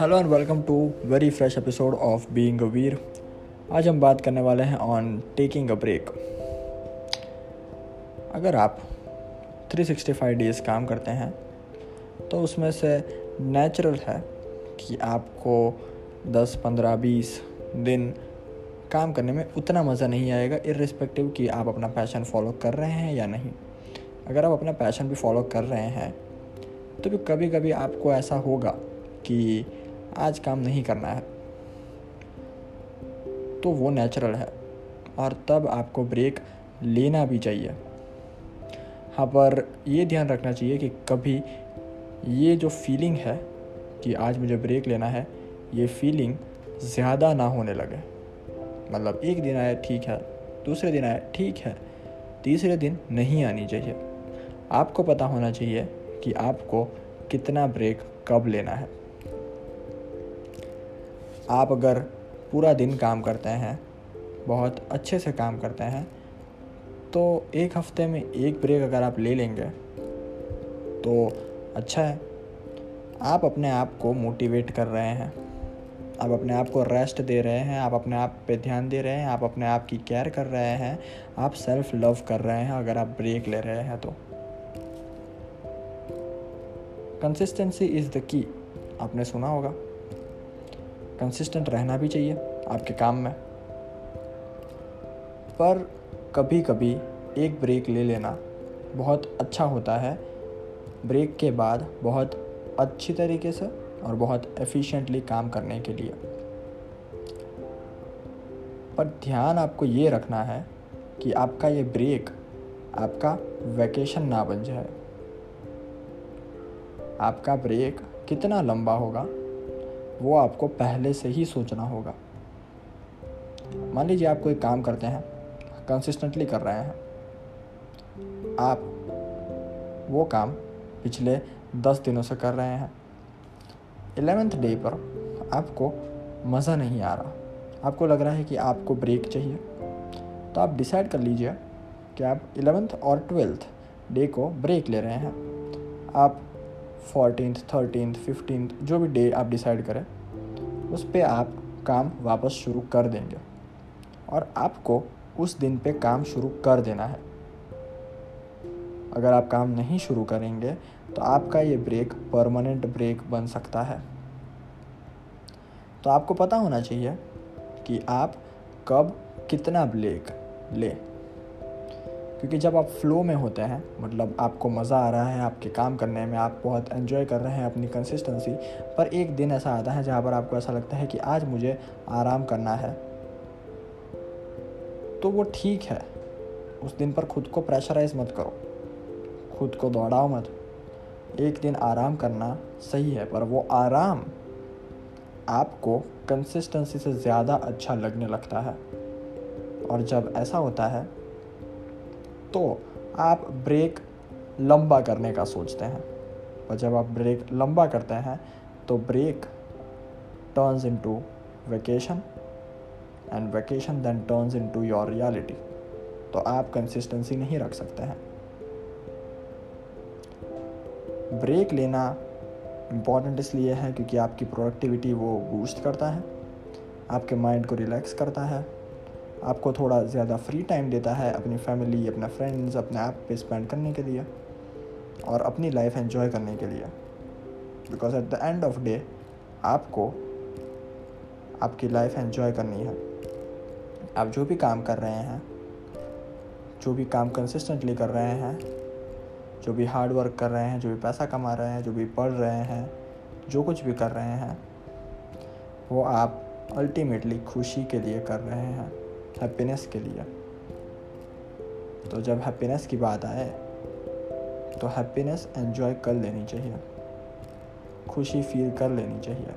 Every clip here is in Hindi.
Hello and welcome to very fresh episode of being a वीर आज हम बात करने वाले हैं ऑन टेकिंग अ ब्रेक अगर आप 365 डेज़ काम करते हैं तो उसमें से नेचुरल है कि आपको 10, 15, 20 दिन काम करने में उतना मज़ा नहीं आएगा इरिस्पेक्टिव कि आप अपना पैशन फॉलो कर रहे हैं या नहीं. अगर आप अपना पैशन भी फॉलो कर रहे हैं तो भी कभी कभी आपको ऐसा होगा कि आज काम नहीं करना है। तो वो नेचुरल है और तब आपको ब्रेक लेना भी चाहिए। हाँ पर ये ध्यान रखना चाहिए कि कभी ये जो फीलिंग है कि आज मुझे ब्रेक लेना है, ये फीलिंग ज़्यादा ना होने लगे। मतलब एक दिन आए ठीक है, दूसरे दिन आए ठीक है, तीसरे दिन नहीं आनी चाहिए। आपको पता होना चाहिए कि आपको कितना ब्रेक कब लेना है। आप अगर पूरा दिन काम करते हैं, बहुत अच्छे से काम करते हैं तो एक हफ़्ते में एक ब्रेक अगर आप ले लेंगे तो अच्छा है। आप अपने आप को मोटिवेट कर रहे हैं। आप अपने आप को रेस्ट दे रहे हैं, आप अपने आप पे ध्यान दे रहे हैं, आप अपने आप की केयर कर रहे हैं, आप सेल्फ लव कर रहे हैं अगर आप ब्रेक ले रहे हैं तो। कंसिस्टेंसी इज़ द की आपने सुना होगा। कंसिस्टेंट रहना भी चाहिए आपके काम में। पर कभी कभी एक ब्रेक ले लेना बहुत अच्छा होता है। ब्रेक के बाद बहुत अच्छी तरीके से और बहुत एफिशिएंटली काम करने के लिए। पर ध्यान आपको ये रखना है कि आपका ये ब्रेक आपका वैकेशन ना बन जाए। आपका ब्रेक कितना लंबा होगा? वो आपको पहले से ही सोचना होगा। मान लीजिए आप कोई काम करते हैं कंसिस्टेंटली कर रहे हैं। आप वो काम पिछले दस दिनों से कर रहे हैं। एलेवेंथ डे पर आपको मज़ा नहीं आ रहा। आपको लग रहा है कि आपको ब्रेक चाहिए। तो आप डिसाइड कर लीजिए कि आप एलेवेंथ और ट्वेल्थ डे को ब्रेक ले रहे हैं। आप फोर्टीन थर्टीन फिफ्टीन जो भी डे आप डिसाइड करें, उस पर आप काम वापस शुरू कर देंगे। और आपको उस दिन पे काम शुरू कर देना है। अगर आप काम नहीं शुरू करेंगे तो आपका ये ब्रेक परमानेंट ब्रेक बन सकता है। तो आपको पता होना चाहिए कि आप कब कितना ब्रेक ले। क्योंकि जब आप फ्लो में होते हैं मतलब आपको मज़ा आ रहा है, आपके काम करने में आप बहुत एंजॉय कर रहे हैं अपनी कंसिस्टेंसी पर एक दिन ऐसा आता है जहाँ पर आपको ऐसा लगता है कि आज मुझे आराम करना है तो वो ठीक है। उस दिन पर खुद को प्रेशराइज मत करो। खुद को दौड़ाओ मत। एक दिन आराम करना सही है, पर वो आराम आपको कंसिस्टेंसी से ज़्यादा अच्छा लगने लगता है। और जब ऐसा होता है तो आप ब्रेक लंबा करने का सोचते हैं। और जब आप ब्रेक लंबा करते हैं तो break turns into vacation and vacation then turns into your reality तो आप कंसिस्टेंसी नहीं रख सकते हैं। ब्रेक लेना इंपॉर्टेंट इसलिए है क्योंकि आपकी प्रोडक्टिविटी वो बूस्ट करता है। आपके माइंड को रिलैक्स करता है। आपको थोड़ा ज़्यादा फ्री टाइम देता है अपनी फैमिली अपने फ्रेंड्स अपने आप पे स्पेंड करने के लिए और अपनी लाइफ एंजॉय करने के लिए। Because at the end of day आपको आपकी लाइफ एंजॉय करनी है। आप जो भी काम कर रहे हैं, जो भी काम कंसिस्टेंटली कर रहे हैं, जो भी हार्ड वर्क कर रहे हैं, जो भी पैसा कमा रहे हैं, जो भी पढ़ रहे हैं, जो कुछ भी कर रहे हैं, वो आप अल्टीमेटली खुशी के लिए कर रहे हैं। हैप्पीनेस के लिए। तो जब हैप्पीनेस की बात आए तो हैप्पीनेस एंजॉय कर लेनी चाहिए। खुशी फील कर लेनी चाहिए।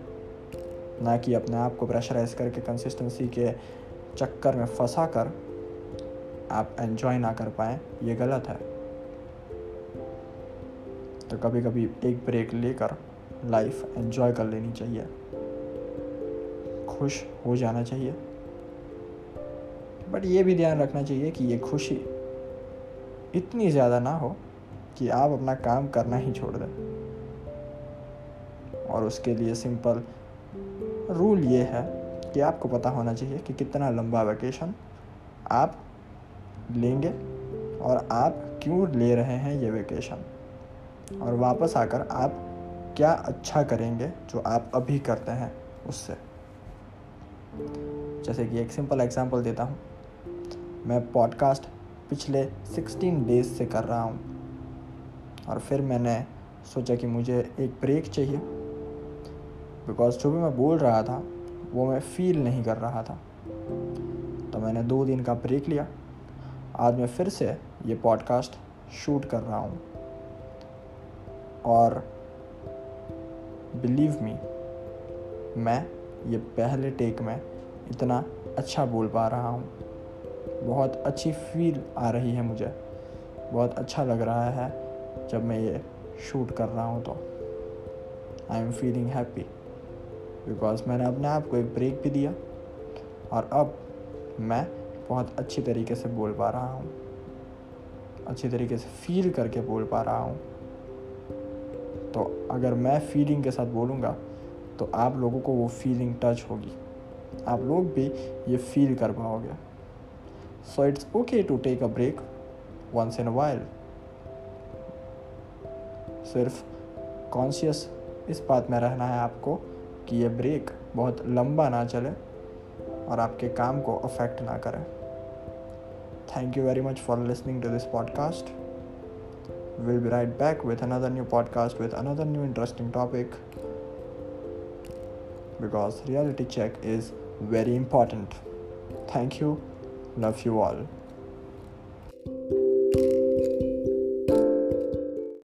ना कि अपने आप को प्रेशराइज करके कंसिस्टेंसी के चक्कर में फंसा कर आप एंजॉय ना कर पाए, ये गलत है। तो कभी कभी एक ब्रेक लेकर लाइफ एंजॉय कर लेनी चाहिए। खुश हो जाना चाहिए। बट ये भी ध्यान रखना चाहिए कि ये खुशी इतनी ज़्यादा ना हो कि आप अपना काम करना ही छोड़ दें। और उसके लिए सिंपल रूल ये है कि आपको पता होना चाहिए कि कितना लंबा वैकेशन आप लेंगे और आप क्यों ले रहे हैं ये वेकेशन और वापस आकर आप क्या अच्छा करेंगे जो आप अभी करते हैं उससे। जैसे कि एक सिंपल एग्जांपल देता हूँ। मैं पॉडकास्ट पिछले 16 डेज़ से कर रहा हूँ। और फिर मैंने सोचा कि मुझे एक ब्रेक चाहिए। बिकॉज़ जो भी मैं बोल रहा था, वो मैं फील नहीं कर रहा था। तो मैंने दो दिन का ब्रेक लिया। आज मैं फिर से ये पॉडकास्ट शूट कर रहा हूँ। और बिलीव मी मैं ये पहले टेक में इतना अच्छा बोल पा रहा हूँ। बहुत अच्छी फील आ रही है मुझे। बहुत अच्छा लग रहा है जब मैं ये शूट कर रहा हूँ तो। I am feeling happy because मैंने अपने आप को एक ब्रेक भी दिया और अब मैं बहुत अच्छी तरीके से बोल पा रहा हूँ। अच्छी तरीके से फील करके बोल पा रहा हूँ। तो अगर मैं फीलिंग के साथ बोलूँगा तो आप लोगों को वो फीलिंग टच होगी। आप लोग भी ये फील कर पाओगे। So it's okay to take a break once in while सिर्फ़ कॉन्शियस इस बात में रहना है आपको कि ये ब्रेक बहुत लंबा ना चले और आपके काम को अफेक्ट ना करें thank you very much for listening to this podcast will be right back with another new podcast with another new interesting topic because reality check is very important. Thank you. Love you all.